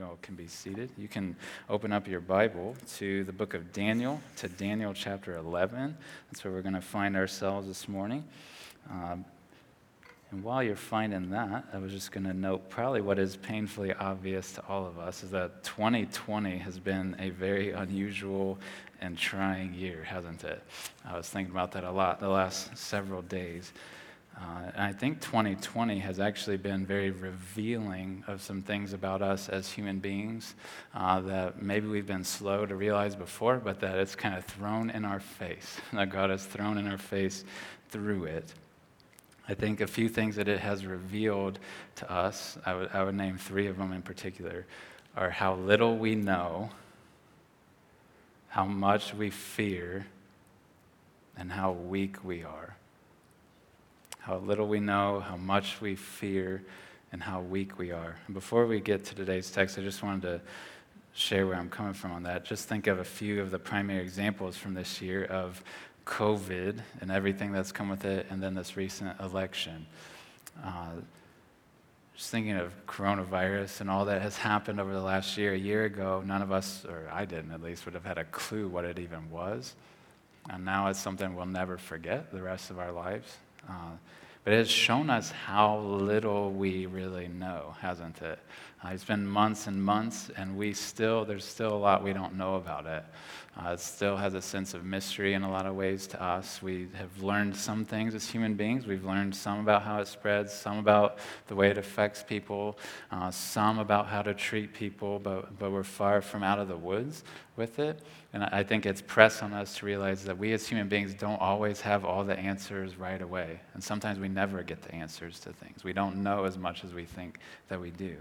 You all can be seated. You can open up your Bible to the book of Daniel, to Daniel chapter 11. That's where we're going to find ourselves this morning. Um, and while you're finding that, I was just going to note probably what is painfully obvious to all of us is that 2020 has been a very unusual and trying year, hasn't it? I was thinking about that a lot the last several days. Uh, and I think 2020 has actually been very revealing of some things about us as human beings uh, that maybe we've been slow to realize before, but that it's kind of thrown in our face, that God has thrown in our face through it. I think a few things that it has revealed to us, I would, I would name three of them in particular, are how little we know, how much we fear, and how weak we are. How little we know, how much we fear, and how weak we are. And before we get to today's text, I just wanted to share where I'm coming from on that. Just think of a few of the primary examples from this year of COVID and everything that's come with it, and then this recent election. Uh, just thinking of coronavirus and all that has happened over the last year. A year ago, none of us, or I didn't at least, would have had a clue what it even was. And now it's something we'll never forget the rest of our lives. Uh, but it has shown us how little we really know, hasn't it? Uh, it's been months and months, and we still, there's still a lot we don't know about it. Uh, it still has a sense of mystery in a lot of ways to us. We have learned some things as human beings. We've learned some about how it spreads, some about the way it affects people, uh, some about how to treat people, but, but we're far from out of the woods with it. And I think it's pressed on us to realize that we as human beings don't always have all the answers right away. And sometimes we never get the answers to things. We don't know as much as we think that we do.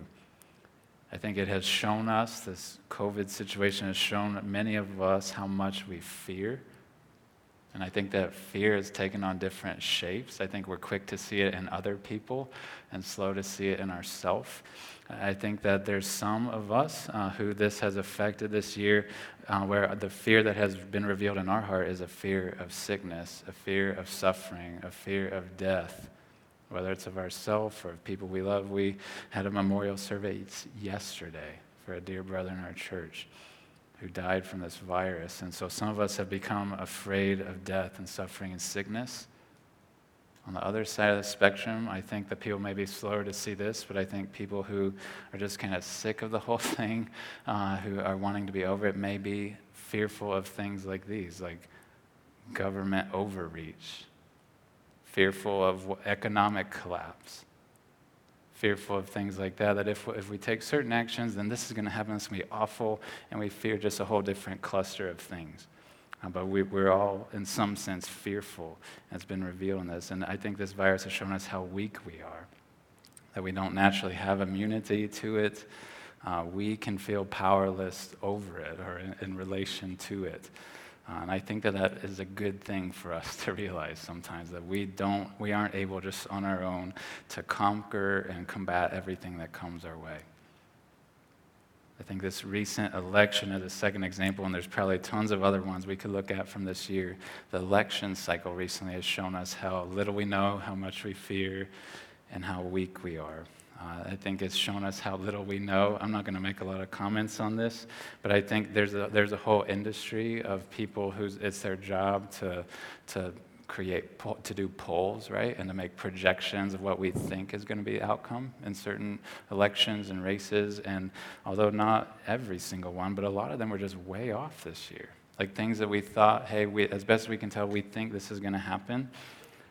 I think it has shown us, this COVID situation has shown many of us how much we fear. And I think that fear has taken on different shapes. I think we're quick to see it in other people and slow to see it in ourselves. I think that there's some of us uh, who this has affected this year uh, where the fear that has been revealed in our heart is a fear of sickness, a fear of suffering, a fear of death whether it's of ourselves or of people we love. We had a memorial service yesterday for a dear brother in our church who died from this virus. And so some of us have become afraid of death and suffering and sickness. On the other side of the spectrum, I think that people may be slower to see this, but I think people who are just kind of sick of the whole thing, uh, who are wanting to be over it, may be fearful of things like these, like government overreach, fearful of economic collapse, fearful of things like that. That if, if we take certain actions, then this is going to happen, it's going to be awful, and we fear just a whole different cluster of things. Uh, but we, we're all, in some sense, fearful. It's been revealed in this. And I think this virus has shown us how weak we are, that we don't naturally have immunity to it. Uh, we can feel powerless over it or in, in relation to it. Uh, and I think that that is a good thing for us to realize sometimes that we don't, we aren't able just on our own to conquer and combat everything that comes our way. I think this recent election is a second example, and there's probably tons of other ones we could look at from this year. The election cycle recently has shown us how little we know, how much we fear, and how weak we are. Uh, I think it's shown us how little we know. I'm not going to make a lot of comments on this, but I think there's a, there's a whole industry of people whose it's their job to, to create, to do polls, right? And to make projections of what we think is going to be the outcome in certain elections and races. And although not every single one, but a lot of them were just way off this year. Like things that we thought, hey, we, as best we can tell, we think this is going to happen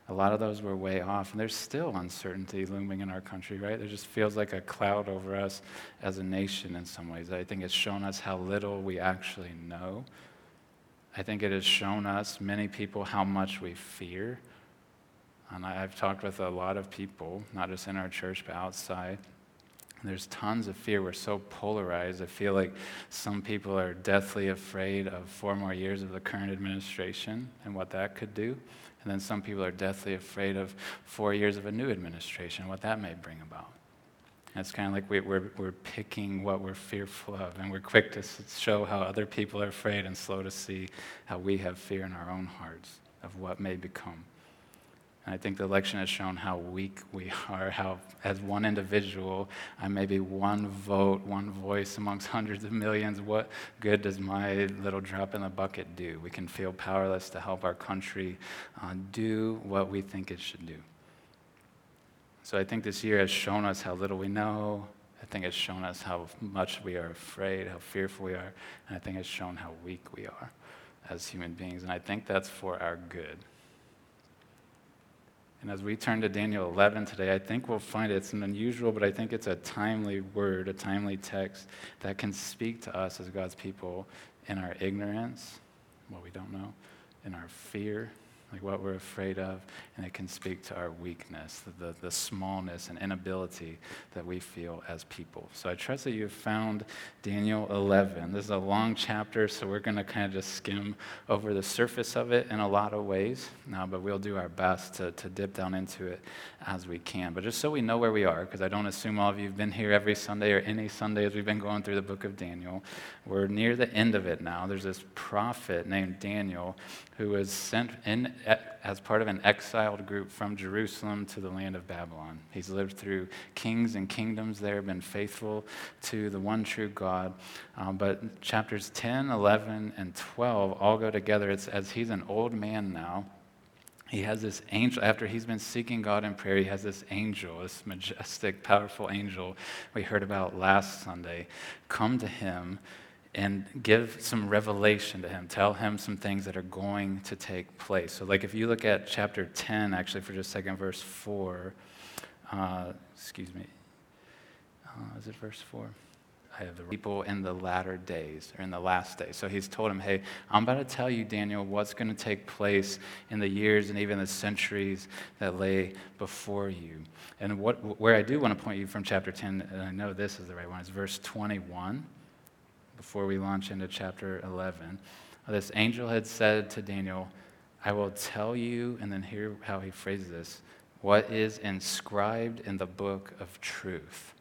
a lot of those were way off. And there's still uncertainty looming in our country, right? There just feels like a cloud over us as a nation in some ways. I think it's shown us how little we actually know. I think it has shown us, many people, how much we fear. And I've talked with a lot of people, not just in our church, but outside. There's tons of fear. We're so polarized. I feel like some people are deathly afraid of four more years of the current administration and what that could do. And then some people are deathly afraid of four years of a new administration, what that may bring about. And it's kind of like we, we're, we're picking what we're fearful of, and we're quick to show how other people are afraid and slow to see how we have fear in our own hearts of what may become. I think the election has shown how weak we are, how, as one individual, I may be one vote, one voice amongst hundreds of millions. What good does my little drop in the bucket do? We can feel powerless to help our country uh, do what we think it should do. So I think this year has shown us how little we know. I think it's shown us how much we are afraid, how fearful we are. And I think it's shown how weak we are as human beings. And I think that's for our good. And as we turn to Daniel 11 today, I think we'll find it's an unusual, but I think it's a timely word, a timely text that can speak to us as God's people in our ignorance, what we don't know, in our fear, like what we're afraid of, and it can speak to our weakness, the, the smallness and inability that we feel as people. So I trust that you've found Daniel 11. This is a long chapter, so we're going to kind of just skim over the surface of it in a lot of ways, uh, but we'll do our best to, to dip down into it as we can. But just so we know where we are, because I don't assume all of you have been here every Sunday or any Sunday as we've been going through the book of Daniel, we're near the end of it now. There's this prophet named Daniel who was sent in as part of an exiled group from Jerusalem to the land of Babylon. He's lived through kings and kingdoms there, been faithful to the one true God. Um, but chapters 10, 11, and 12 all go together. It's as he's an old man now. He has this angel, after he's been seeking God in prayer, he has this angel, this majestic, powerful angel we heard about last Sunday, come to him and give some revelation to him. Tell him some things that are going to take place. So, like if you look at chapter 10, actually, for just a second, verse 4, uh, excuse me, uh, is it verse 4? I have the people in the latter days, or in the last days. So he's told him, hey, I'm about to tell you, Daniel, what's going to take place in the years and even the centuries that lay before you. And what, where I do want to point you from chapter 10, and I know this is the right one, is verse 21 before we launch into chapter 11. Uh, this angel had said to Daniel, I will tell you, and then hear how he phrases this, what is inscribed in the book of truth.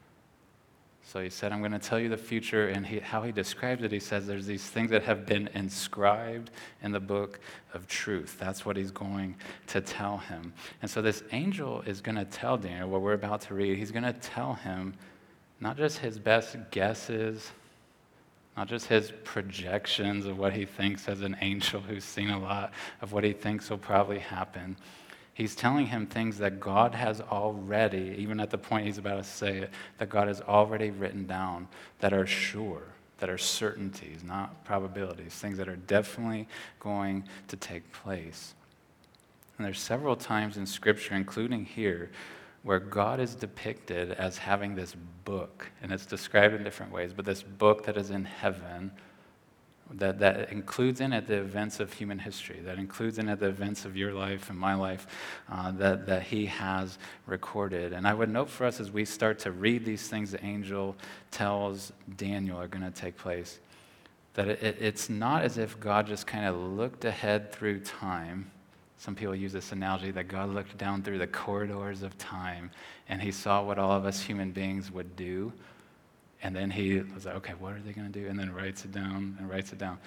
So he said, I'm going to tell you the future. And he, how he describes it, he says there's these things that have been inscribed in the book of truth. That's what he's going to tell him. And so this angel is going to tell Daniel what we're about to read. He's going to tell him not just his best guesses not just his projections of what he thinks as an angel who's seen a lot of what he thinks will probably happen. He's telling him things that God has already, even at the point he's about to say it, that God has already written down that are sure, that are certainties, not probabilities, things that are definitely going to take place. And there's several times in Scripture, including here, where God is depicted as having this book, and it's described in different ways, but this book that is in heaven that, that includes in it the events of human history, that includes in it the events of your life and my life uh, that, that he has recorded. And I would note for us as we start to read these things the angel tells Daniel are going to take place, that it, it, it's not as if God just kind of looked ahead through time some people use this analogy that God looked down through the corridors of time and he saw what all of us human beings would do. And then he was like, okay, what are they going to do? And then writes it down and writes it down.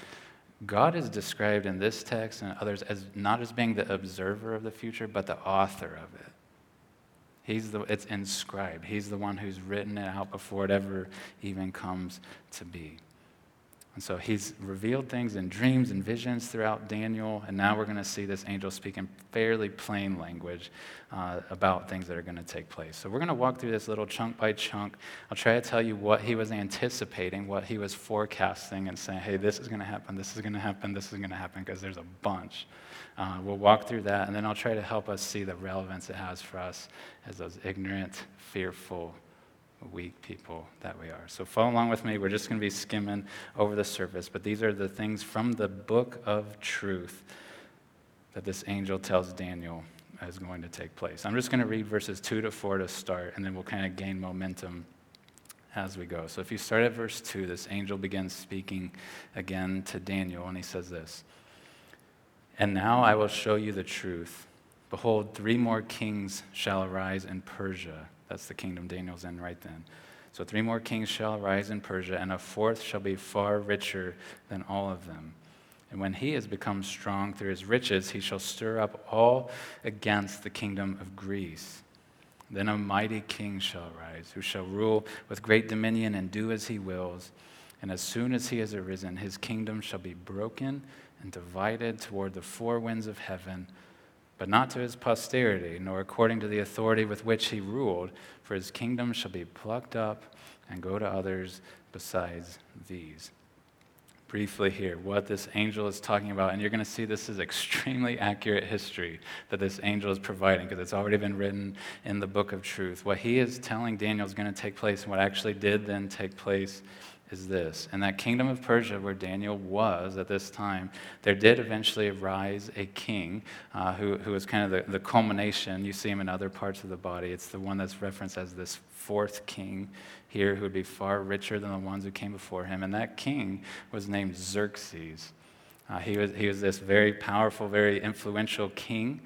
God is described in this text and others as not as being the observer of the future, but the author of it. He's the, it's inscribed. He's the one who's written it out before it ever even comes to be. And so he's revealed things in dreams and visions throughout Daniel, and now we're going to see this angel speak in fairly plain language uh, about things that are going to take place. So we're going to walk through this little chunk by chunk. I'll try to tell you what he was anticipating, what he was forecasting, and saying, hey, this is going to happen, this is going to happen, this is going to happen, because there's a bunch. Uh, we'll walk through that, and then I'll try to help us see the relevance it has for us as those ignorant, fearful, weak people that we are. So follow along with me. We're just going to be skimming over the surface, but these are the things from the book of truth that this angel tells Daniel is going to take place. I'm just going to read verses 2 to 4 to start, and then we'll kind of gain momentum as we go. So if you start at verse 2, this angel begins speaking again to Daniel, and he says this And now I will show you the truth. Behold, three more kings shall arise in Persia that's the kingdom Daniel's in right then. So three more kings shall arise in Persia, and a fourth shall be far richer than all of them. And when he has become strong through his riches, he shall stir up all against the kingdom of Greece. Then a mighty king shall arise, who shall rule with great dominion and do as he wills. And as soon as he has arisen, his kingdom shall be broken and divided toward the four winds of heaven, but not to his posterity, nor according to the authority with which he ruled, for his kingdom shall be plucked up and go to others besides these briefly here what this angel is talking about. And you're going to see this is extremely accurate history that this angel is providing because it's already been written in the book of truth. What he is telling Daniel is going to take place and what actually did then take place is this. In that kingdom of Persia where Daniel was at this time, there did eventually arise a king uh, who, who was kind of the, the culmination. You see him in other parts of the body. It's the one that's referenced as this fourth king here who would be far richer than the ones who came before him. And that king was named Xerxes. Uh, he, was, he was this very powerful, very influential king.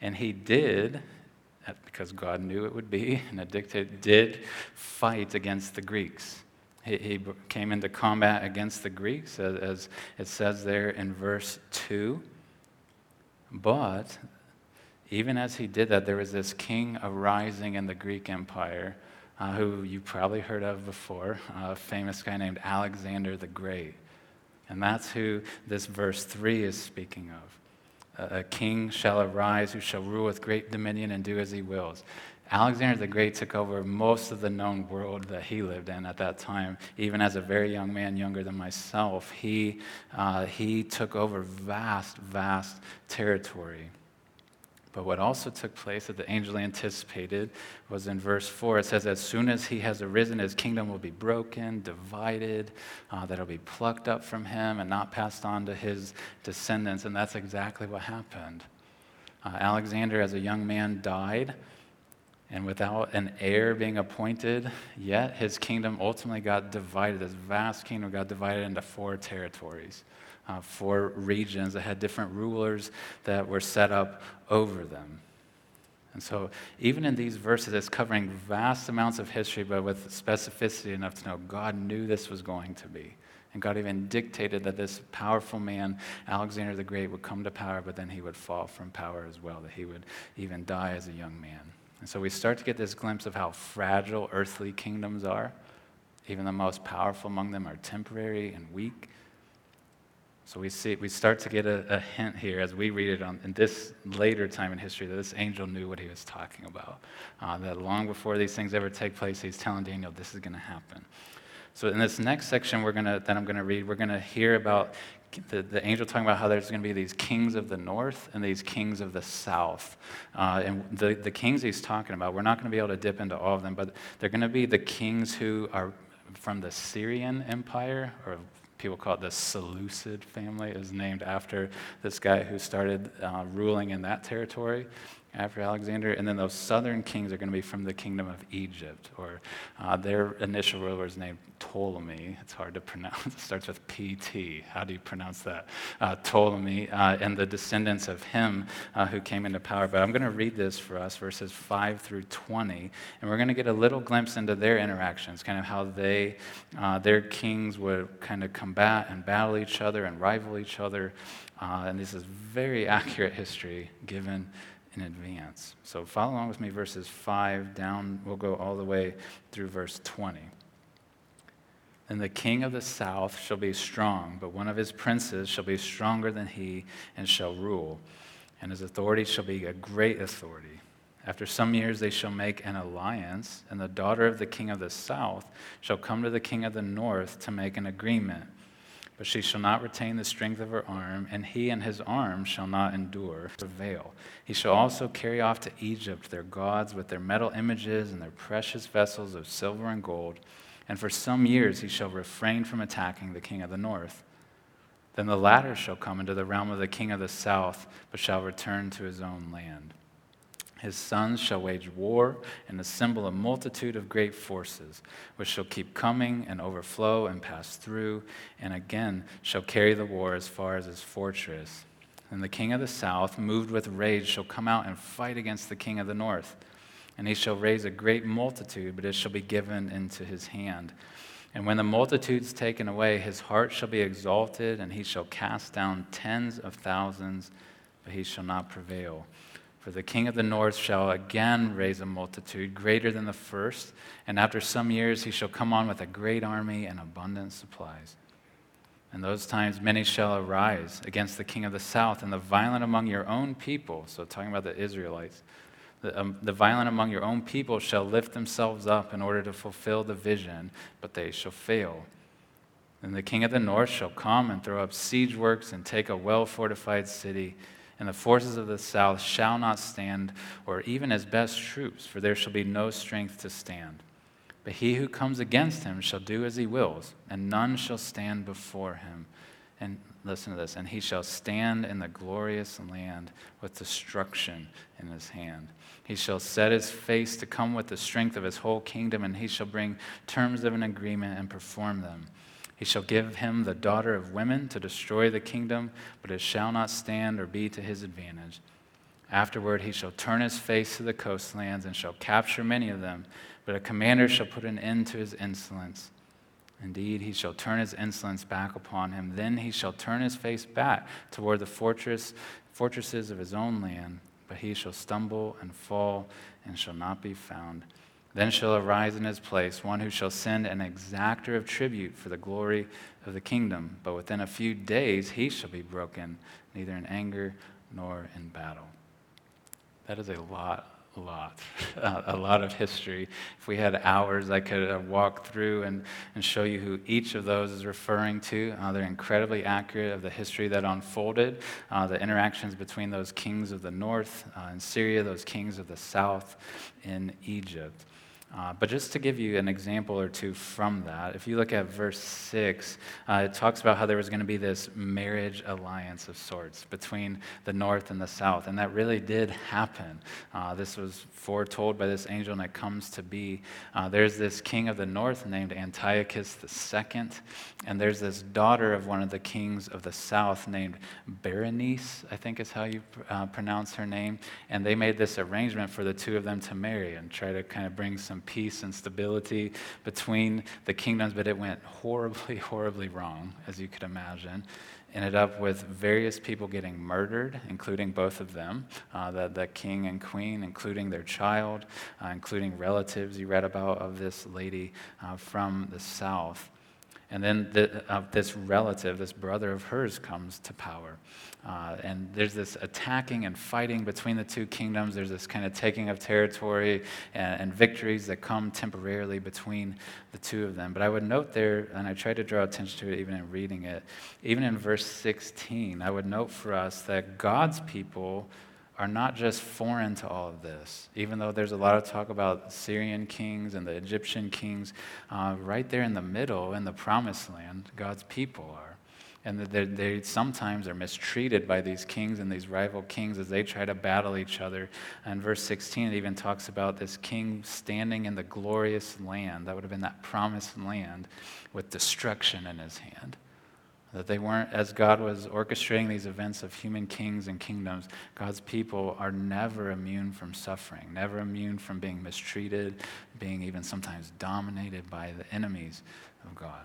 And he did, because God knew it would be, and it dictated, did fight against the Greeks. He, he came into combat against the Greeks, as, it says there in verse 2. But even as he did that, there was this king arising in the Greek Empire uh, who you probably heard of before, a famous guy named Alexander the Great. And that's who this verse 3 is speaking of. A king shall arise who shall rule with great dominion and do as he wills. Alexander the Great took over most of the known world that he lived in at that time. Even as a very young man, younger than myself, he, uh, he took over vast, vast territory. But what also took place that the angel anticipated was in verse 4. It says, As soon as he has arisen, his kingdom will be broken, divided, uh, that will be plucked up from him and not passed on to his descendants. And that's exactly what happened. Uh, Alexander, as a young man, died. And without an heir being appointed yet, his kingdom ultimately got divided. This vast kingdom got divided into four territories uh, four regions that had different rulers that were set up over them. And so, even in these verses, it's covering vast amounts of history, but with specificity enough to know God knew this was going to be. And God even dictated that this powerful man, Alexander the Great, would come to power, but then he would fall from power as well, that he would even die as a young man. And so we start to get this glimpse of how fragile earthly kingdoms are. Even the most powerful among them are temporary and weak. So we see we start to get a, a hint here as we read it on, in this later time in history that this angel knew what he was talking about. Uh, that long before these things ever take place, he's telling Daniel this is going to happen. So in this next section we're gonna, that I'm going to read, we're going to hear about the, the, angel talking about how there's going to be these kings of the north and these kings of the south. Uh, and the, the kings he's talking about, we're not going to be able to dip into all of them, but they're going to be the kings who are from the Syrian Empire or people call it the Seleucid family. is named after this guy who started uh, ruling in that territory after Alexander. And then those southern kings are going to be from the kingdom of Egypt, or uh, their initial ruler is named Ptolemy. It's hard to pronounce. It starts with PT. How do you pronounce that? Uh, Ptolemy, uh, and the descendants of him uh, who came into power. But I'm going to read this for us, verses 5 through 20, and we're going to get a little glimpse into their interactions, kind of how they, uh, their kings would kind of combat and battle each other and rival each other. Uh, and this is very accurate history given in advance. So follow along with me, verses 5 down, we'll go all the way through verse 20. And the king of the south shall be strong, but one of his princes shall be stronger than he and shall rule. And his authority shall be a great authority. After some years they shall make an alliance, and the daughter of the king of the south shall come to the king of the north to make an agreement but she shall not retain the strength of her arm, and he and his arm shall not endure prevail. He shall also carry off to Egypt their gods with their metal images and their precious vessels of silver and gold, and for some years he shall refrain from attacking the king of the north. Then the latter shall come into the realm of the king of the south, but shall return to his own land. His sons shall wage war and assemble a multitude of great forces, which shall keep coming and overflow and pass through, and again shall carry the war as far as his fortress. And the king of the south, moved with rage, shall come out and fight against the king of the north. And he shall raise a great multitude, but it shall be given into his hand. And when the multitude's taken away, his heart shall be exalted, and he shall cast down tens of thousands, but he shall not prevail. For the king of the north shall again raise a multitude greater than the first, and after some years he shall come on with a great army and abundant supplies. In those times many shall arise against the king of the south, and the violent among your own people, so talking about the Israelites, the, um, the violent among your own people shall lift themselves up in order to fulfill the vision, but they shall fail. And the king of the north shall come and throw up siege works and take a well fortified city. And the forces of the south shall not stand, or even his best troops, for there shall be no strength to stand. But he who comes against him shall do as he wills, and none shall stand before him. And listen to this and he shall stand in the glorious land with destruction in his hand. He shall set his face to come with the strength of his whole kingdom, and he shall bring terms of an agreement and perform them. He shall give him the daughter of women to destroy the kingdom, but it shall not stand or be to his advantage. Afterward, he shall turn his face to the coastlands and shall capture many of them, but a commander shall put an end to his insolence. Indeed, he shall turn his insolence back upon him. Then he shall turn his face back toward the fortress, fortresses of his own land but he shall stumble and fall and shall not be found. Then shall arise in his place one who shall send an exactor of tribute for the glory of the kingdom, but within a few days he shall be broken, neither in anger nor in battle. That is a lot a lot, a lot of history. If we had hours, I could walk through and, and show you who each of those is referring to. Uh, they're incredibly accurate of the history that unfolded, uh, the interactions between those kings of the north uh, in Syria, those kings of the south in Egypt. Uh, but just to give you an example or two from that, if you look at verse 6, uh, it talks about how there was going to be this marriage alliance of sorts between the north and the south. And that really did happen. Uh, this was foretold by this angel, and it comes to be. Uh, there's this king of the north named Antiochus II, and there's this daughter of one of the kings of the south named Berenice, I think is how you uh, pronounce her name. And they made this arrangement for the two of them to marry and try to kind of bring some peace and stability between the kingdoms, but it went horribly, horribly wrong, as you could imagine. Ended up with various people getting murdered, including both of them, uh, the, the king and queen, including their child, uh, including relatives you read about of this lady uh, from the south. And then the, uh, this relative, this brother of hers, comes to power. Uh, and there's this attacking and fighting between the two kingdoms. There's this kind of taking of territory and, and, victories that come temporarily between the two of them. But I would note there, and I tried to draw attention to it even in reading it, even in verse 16, I would note for us that God's people are not just foreign to all of this. Even though there's a lot of talk about Syrian kings and the Egyptian kings, uh, right there in the middle, in the promised land, God's people are. And they, they sometimes are mistreated by these kings and these rival kings as they try to battle each other. And verse 16, it even talks about this king standing in the glorious land. That would have been that promised land with destruction in his hand. That they weren't, as God was orchestrating these events of human kings and kingdoms, God's people are never immune from suffering, never immune from being mistreated, being even sometimes dominated by the enemies of God.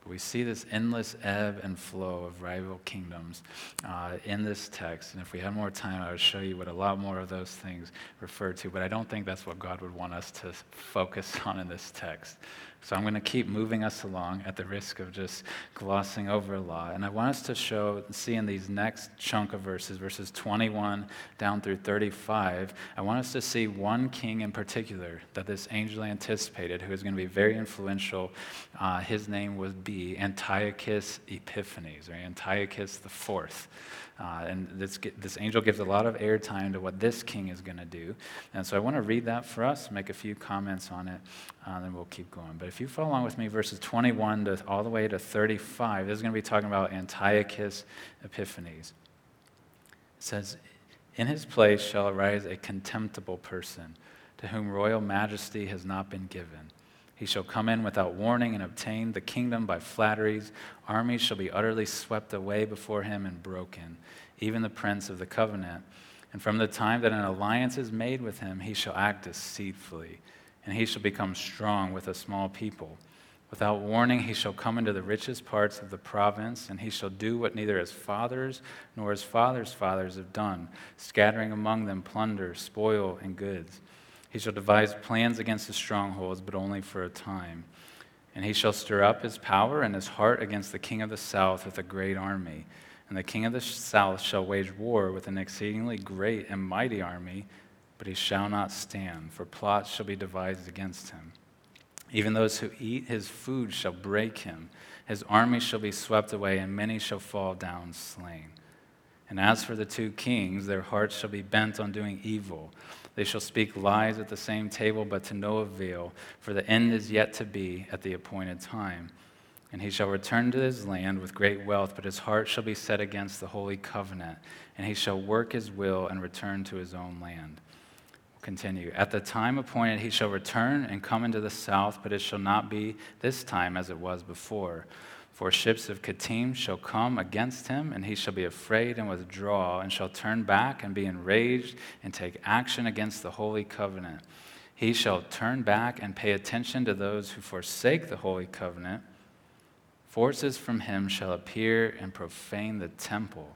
But we see this endless ebb and flow of rival kingdoms uh, in this text. And if we had more time, I would show you what a lot more of those things refer to. But I don't think that's what God would want us to focus on in this text. So I'm going to keep moving us along at the risk of just glossing over a lot. And I want us to show, see in these next chunk of verses, verses 21 down through 35, I want us to see one king in particular that this angel anticipated who is going to be very influential. Uh, his name would be Antiochus Epiphanes, or Antiochus the Fourth. Uh, and this, this angel gives a lot of airtime to what this king is going to do. And so I want to read that for us, make a few comments on it, uh, then we'll keep going. But if you follow along with me, verses 21 to all the way to 35, this is going to be talking about Antiochus Epiphanes. It says, In his place shall arise a contemptible person, to whom royal majesty has not been given. He shall come in without warning and obtain the kingdom by flatteries. Armies shall be utterly swept away before him and broken, even the prince of the covenant. And from the time that an alliance is made with him, he shall act deceitfully and he shall become strong with a small people. Without warning, he shall come into the richest parts of the province, and he shall do what neither his fathers nor his fathers' fathers have done, scattering among them plunder, spoil, and goods. He shall devise plans against the strongholds, but only for a time. And he shall stir up his power and his heart against the king of the south with a great army. And the king of the south shall wage war with an exceedingly great and mighty army, but he shall not stand, for plots shall be devised against him. Even those who eat his food shall break him. His army shall be swept away, and many shall fall down slain. And as for the two kings, their hearts shall be bent on doing evil. They shall speak lies at the same table, but to no avail, for the end is yet to be at the appointed time. And he shall return to his land with great wealth, but his heart shall be set against the holy covenant, and he shall work his will and return to his own land continue. At the time appointed, he shall return and come into the south, but it shall not be this time as it was before. For ships of Kittim shall come against him, and he shall be afraid and withdraw, and shall turn back and be enraged and take action against the holy covenant. He shall turn back and pay attention to those who forsake the holy covenant. Forces from him shall appear and profane the temple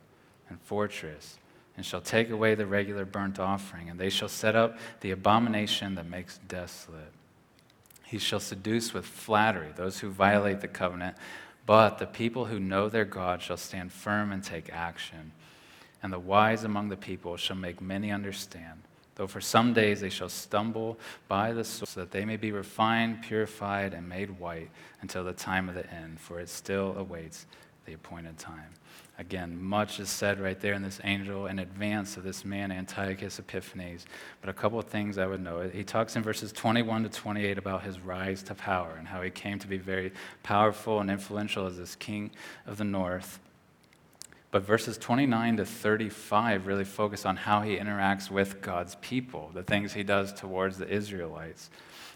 and fortress and shall take away the regular burnt offering, and they shall set up the abomination that makes desolate. He shall seduce with flattery those who violate the covenant, but the people who know their God shall stand firm and take action. And the wise among the people shall make many understand, though for some days they shall stumble by the sword, so that they may be refined, purified, and made white until the time of the end, for it still awaits the appointed time. Again, much is said right there in this angel in advance of this man, Antiochus Epiphanes. But a couple of things I would know. He talks in verses 21 to 28 about his rise to power and how he came to be very powerful and influential as this king of the north. But verses 29 to 35 really focus on how he interacts with God's people, the things he does towards the Israelites.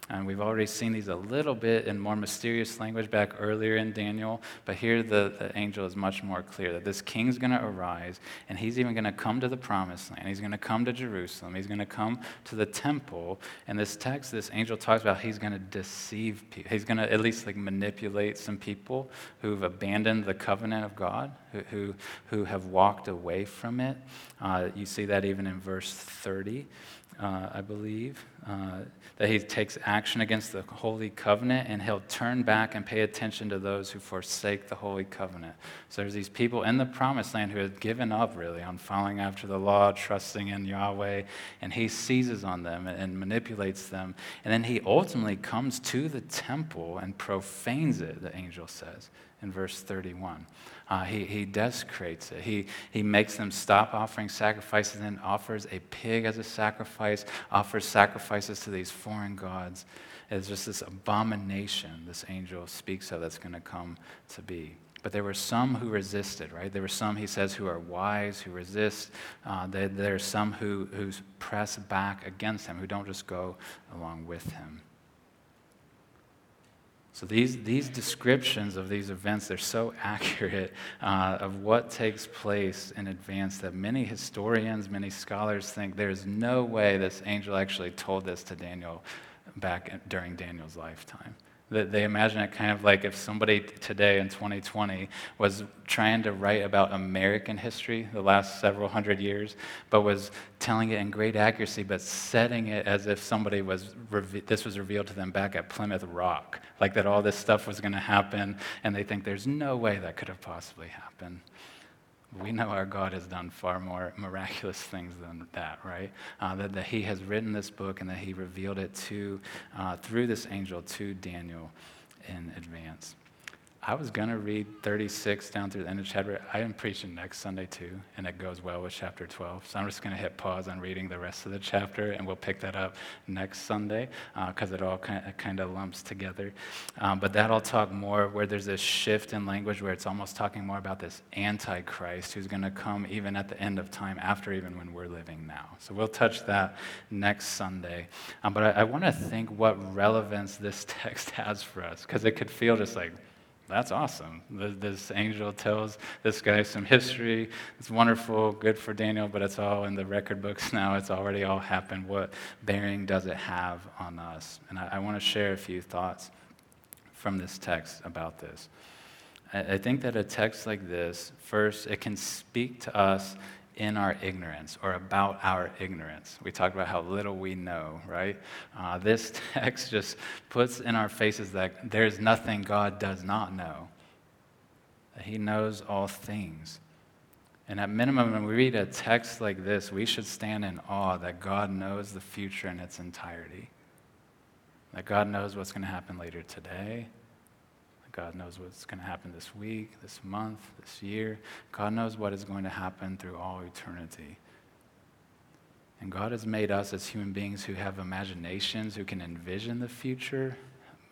And we've already seen these a little bit in more mysterious language back earlier in Daniel, but here the, the angel is much more clear that this king's going to arise, and he's even going to come to the promised land. He's going to come to Jerusalem. He's going to come to the temple. And this text, this angel talks about he's going to deceive people. He's going to at least like manipulate some people who've abandoned the covenant of God, who, who, who have walked away from it. Uh, you see that even in verse 30 uh, I believe, uh, that he takes action against the holy covenant and he'll turn back and pay attention to those who forsake the holy covenant. So there's these people in the promised land who have given up really on following after the law, trusting in Yahweh, and he seizes on them and manipulates them. And then he ultimately comes to the temple and profanes it, the angel says in verse 31. Uh, he, he desecrates it. He, he makes them stop offering sacrifices and offers a pig as a sacrifice, offers sacrifices to these foreign gods. It's just this abomination this angel speaks of that's going to come to be. But there were some who resisted, right? There were some, he says, who are wise, who resist. Uh, there, there are some who, who press back against him, who don't just go along with him. So these, these descriptions of these events, they're so accurate uh, of what takes place in advance that many historians, many scholars think there's no way this angel actually told this to Daniel back during Daniel's lifetime. They imagine it kind of like if somebody today in 2020 was trying to write about American history, the last several hundred years, but was telling it in great accuracy, but setting it as if somebody was, this was revealed to them back at Plymouth Rock, like that all this stuff was going to happen, and they think there's no way that could have possibly happened we know our God has done far more miraculous things than that, right? Uh, that, that He has written this book and that He revealed it to uh, through this angel to Daniel in advance. I was going to read 36 down through the end of chapter. I am preaching next Sunday too, and it goes well with chapter 12. So I'm just going to hit pause on reading the rest of the chapter, and we'll pick that up next Sunday because uh, it all kind of lumps together. Um, but that'll talk more where there's this shift in language where it's almost talking more about this Antichrist who's going to come even at the end of time, after even when we're living now. So we'll touch that next Sunday. Um, but I, I want to think what relevance this text has for us because it could feel just like, that's awesome. This angel tells this guy some history. It's wonderful, good for Daniel, but it's all in the record books now. It's already all happened. What bearing does it have on us? And I, I want to share a few thoughts from this text about this. I, I think that a text like this, first, it can speak to us in our ignorance or about our ignorance. We talked about how little we know, right? Uh, this text just puts in our faces that there's nothing God does not know, that He knows all things. And at minimum, when we read a text like this, we should stand in awe that God knows the future in its entirety. That God knows what's going to happen later today, God knows what's going to happen this week, this month, this year. God knows what is going to happen through all eternity. And God has made us as human beings who have imaginations, who can envision the future,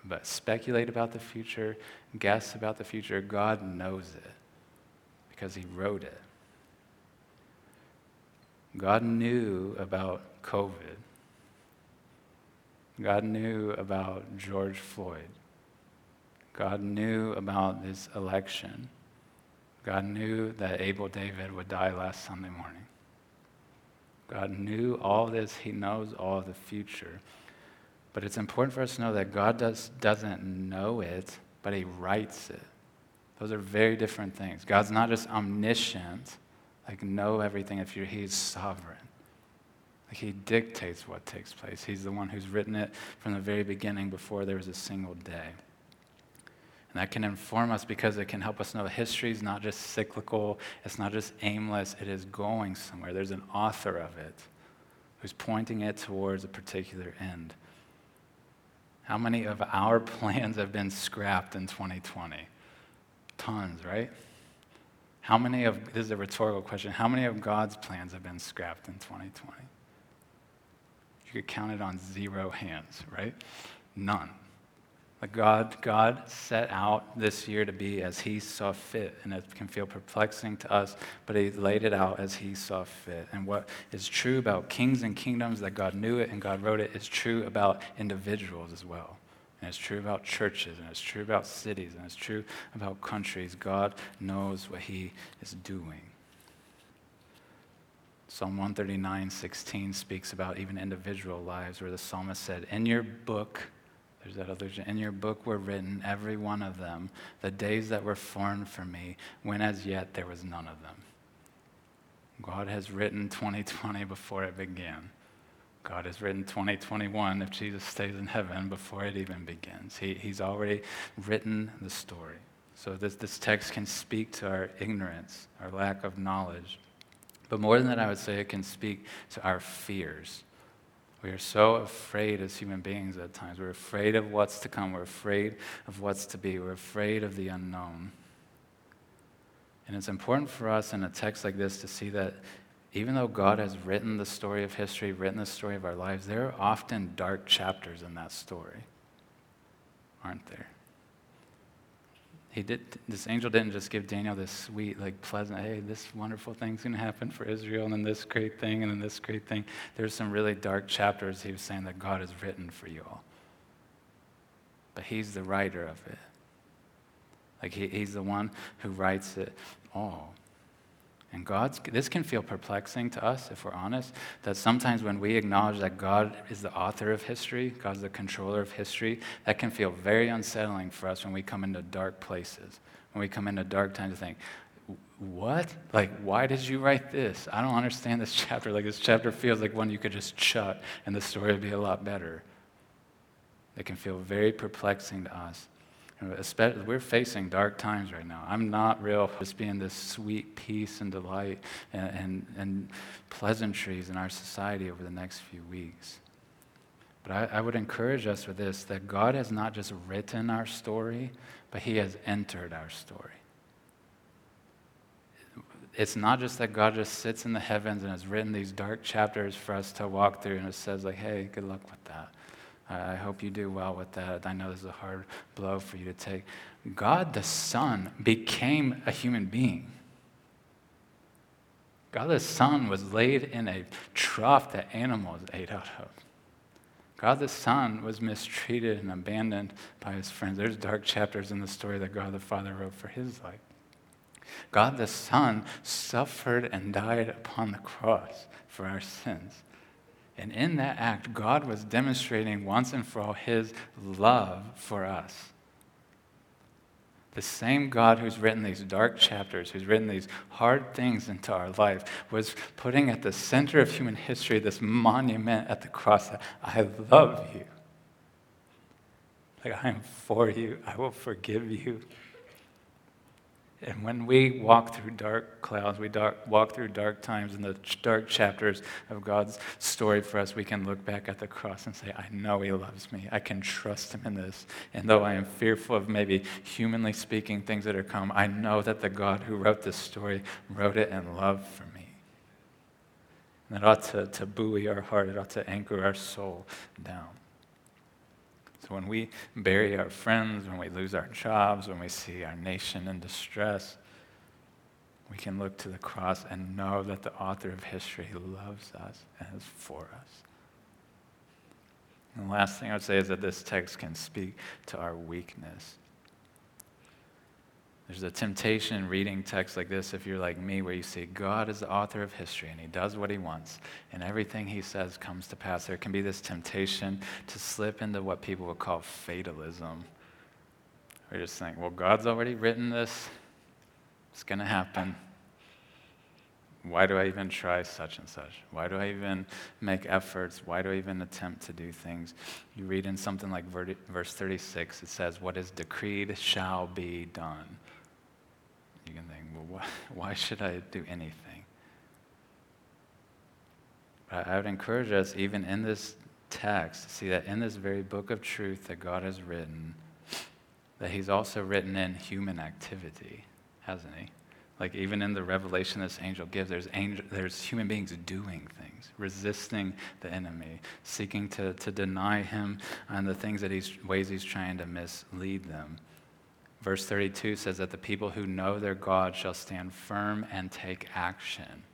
but speculate about the future, guess about the future. God knows it because He wrote it. God knew about COVID. God knew about George Floyd. God knew about this election. God knew that Abel David would die last Sunday morning. God knew all this. He knows all the future. But it's important for us to know that God does, doesn't know it, but He writes it. Those are very different things. God's not just omniscient, like know everything if you're, He's sovereign. Like He dictates what takes place. He's the one who's written it from the very beginning before there was a single day. And that can inform us because it can help us know history is not just cyclical, it's not just aimless, it is going somewhere. There's an author of it who's pointing it towards a particular end. How many of our plans have been scrapped in 2020? Tons, right? How many of, this is a rhetorical question, how many of God's plans have been scrapped in 2020? You could count it on zero hands, right? None. God, God set out this year to be as He saw fit, and it can feel perplexing to us, but He laid it out as He saw fit. And what is true about kings and kingdoms, that God knew it and God wrote it, is true about individuals as well. And it's true about churches, and it's true about cities, and it's true about countries. God knows what He is doing. Psalm 139, 16 speaks about even individual lives, where the psalmist said, In your book, there's that other, in your book were written, every one of them, the days that were formed for me, when as yet there was none of them. God has written 2020 before it began. God has written 2021 if Jesus stays in heaven before it even begins. He, he's already written the story. So this, this text can speak to our ignorance, our lack of knowledge. But more than that, I would say it can speak to our fears. We are so afraid as human beings at times. We're afraid of what's to come. We're afraid of what's to be. We're afraid of the unknown. And it's important for us in a text like this to see that even though God has written the story of history, written the story of our lives, there are often dark chapters in that story, aren't there? He did, this angel didn't just give Daniel this sweet, like pleasant, hey, this wonderful thing's going to happen for Israel, and then this great thing, and then this great thing. There's some really dark chapters he was saying that God has written for you all. But he's the writer of it. Like he, he's the one who writes it all. And God's, this can feel perplexing to us, if we're honest, that sometimes when we acknowledge that God is the author of history, God's the controller of history, that can feel very unsettling for us when we come into dark places, when we come into dark times to think, what? Like, why did you write this? I don't understand this chapter. Like, this chapter feels like one you could just shut and the story would be a lot better. It can feel very perplexing to us. Especially, we're facing dark times right now. I'm not real just being this sweet peace and delight and, and, and pleasantries in our society over the next few weeks. But I, I would encourage us with this that God has not just written our story, but He has entered our story. It's not just that God just sits in the heavens and has written these dark chapters for us to walk through and it says, like, hey, good luck with that. I hope you do well with that. I know this is a hard blow for you to take. God the Son became a human being. God the Son was laid in a trough that animals ate out of. God the Son was mistreated and abandoned by his friends. There's dark chapters in the story that God the Father wrote for his life. God the Son suffered and died upon the cross for our sins. And in that act, God was demonstrating once and for all his love for us. The same God who's written these dark chapters, who's written these hard things into our life, was putting at the center of human history this monument at the cross that I love you. Like, I am for you. I will forgive you. And when we walk through dark clouds, we dark, walk through dark times in the dark chapters of God's story for us, we can look back at the cross and say, I know He loves me. I can trust Him in this. And though I am fearful of maybe humanly speaking things that are come, I know that the God who wrote this story wrote it in love for me. And it ought to, to buoy our heart, it ought to anchor our soul down. So when we bury our friends, when we lose our jobs, when we see our nation in distress, we can look to the cross and know that the author of history loves us and is for us. And the last thing I would say is that this text can speak to our weakness. There's a temptation in reading texts like this, if you're like me, where you see God is the author of history and he does what he wants, and everything he says comes to pass. There can be this temptation to slip into what people would call fatalism. We just think, well, God's already written this, it's going to happen. Why do I even try such and such? Why do I even make efforts? Why do I even attempt to do things? You read in something like verse 36, it says, What is decreed shall be done. Well, why, why should I do anything? But I would encourage us, even in this text, to see that in this very book of truth that God has written, that He's also written in human activity, hasn't He? Like even in the revelation this angel gives, there's, angel, there's human beings doing things, resisting the enemy, seeking to, to deny him and the things that he's ways he's trying to mislead them. Verse 32 says that the people who know their God shall stand firm and take action.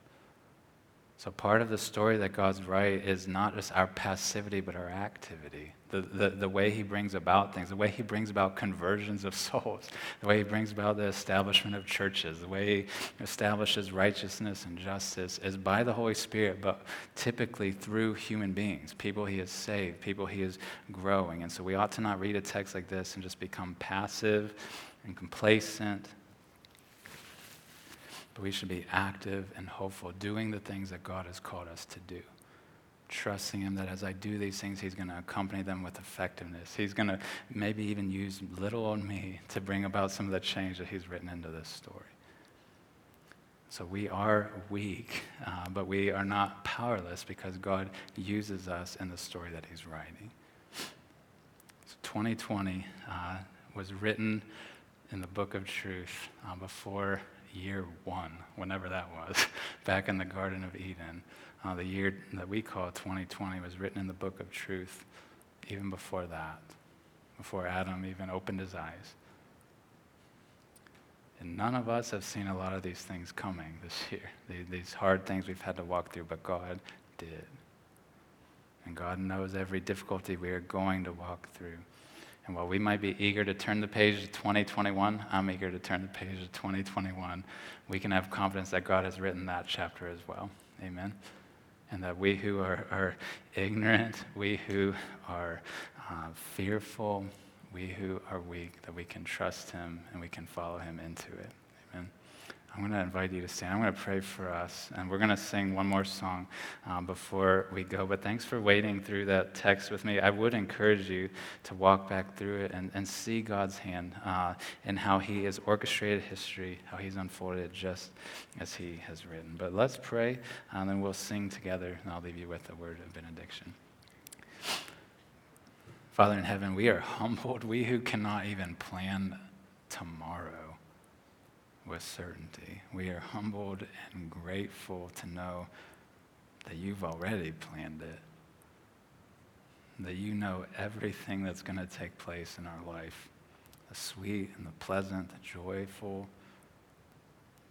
So, part of the story that God's right is not just our passivity, but our activity. The, the, the way He brings about things, the way He brings about conversions of souls, the way He brings about the establishment of churches, the way He establishes righteousness and justice is by the Holy Spirit, but typically through human beings, people He has saved, people He is growing. And so, we ought to not read a text like this and just become passive and complacent but we should be active and hopeful, doing the things that God has called us to do. Trusting Him that as I do these things, He's going to accompany them with effectiveness. He's going to maybe even use little on me to bring about some of the change that He's written into this story. So we are weak, uh, but we are not powerless because God uses us in the story that He's writing. So 2020 uh, was written in the book of truth uh, before year one, whenever that was, back in the Garden of Eden. Uh, the year that we call 2020 was written in the book of truth, even before that, before Adam even opened his eyes. And none of us have seen a lot of these things coming this year, these hard things we've had to walk through, but God did. And God knows every difficulty we are going to walk through. And while we might be eager to turn the page to 2021, I'm eager to turn the page to 2021. We can have confidence that God has written that chapter as well. Amen. And that we who are, are ignorant, we who are uh, fearful, we who are weak, that we can trust Him and we can follow Him into it. I'm going to invite you to stand. I'm going to pray for us, and we're going to sing one more song um, before we go. But thanks for waiting through that text with me. I would encourage you to walk back through it and, and see God's hand uh, in how He has orchestrated history, how He's unfolded it just as He has written. But let's pray, and then we'll sing together, and I'll leave you with a word of benediction. Father in heaven, we are humbled, we who cannot even plan tomorrow with certainty. We are humbled and grateful to know that you've already planned it, that you know everything that's going to take place in our life the sweet and the pleasant, the joyful,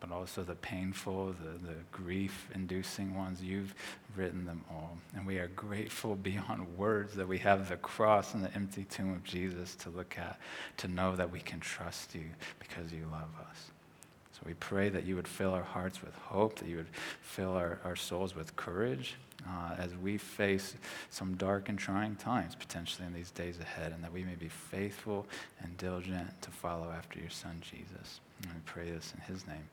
but also the painful, the, the grief inducing ones. You've written them all. And we are grateful beyond words that we have the cross and the empty tomb of Jesus to look at, to know that we can trust you because you love us. So we pray that you would fill our hearts with hope, that you would fill our, our souls with courage uh, as we face some dark and trying times potentially in these days ahead, and that we may be faithful and diligent to follow after your Son, Jesus. And we pray this in his name.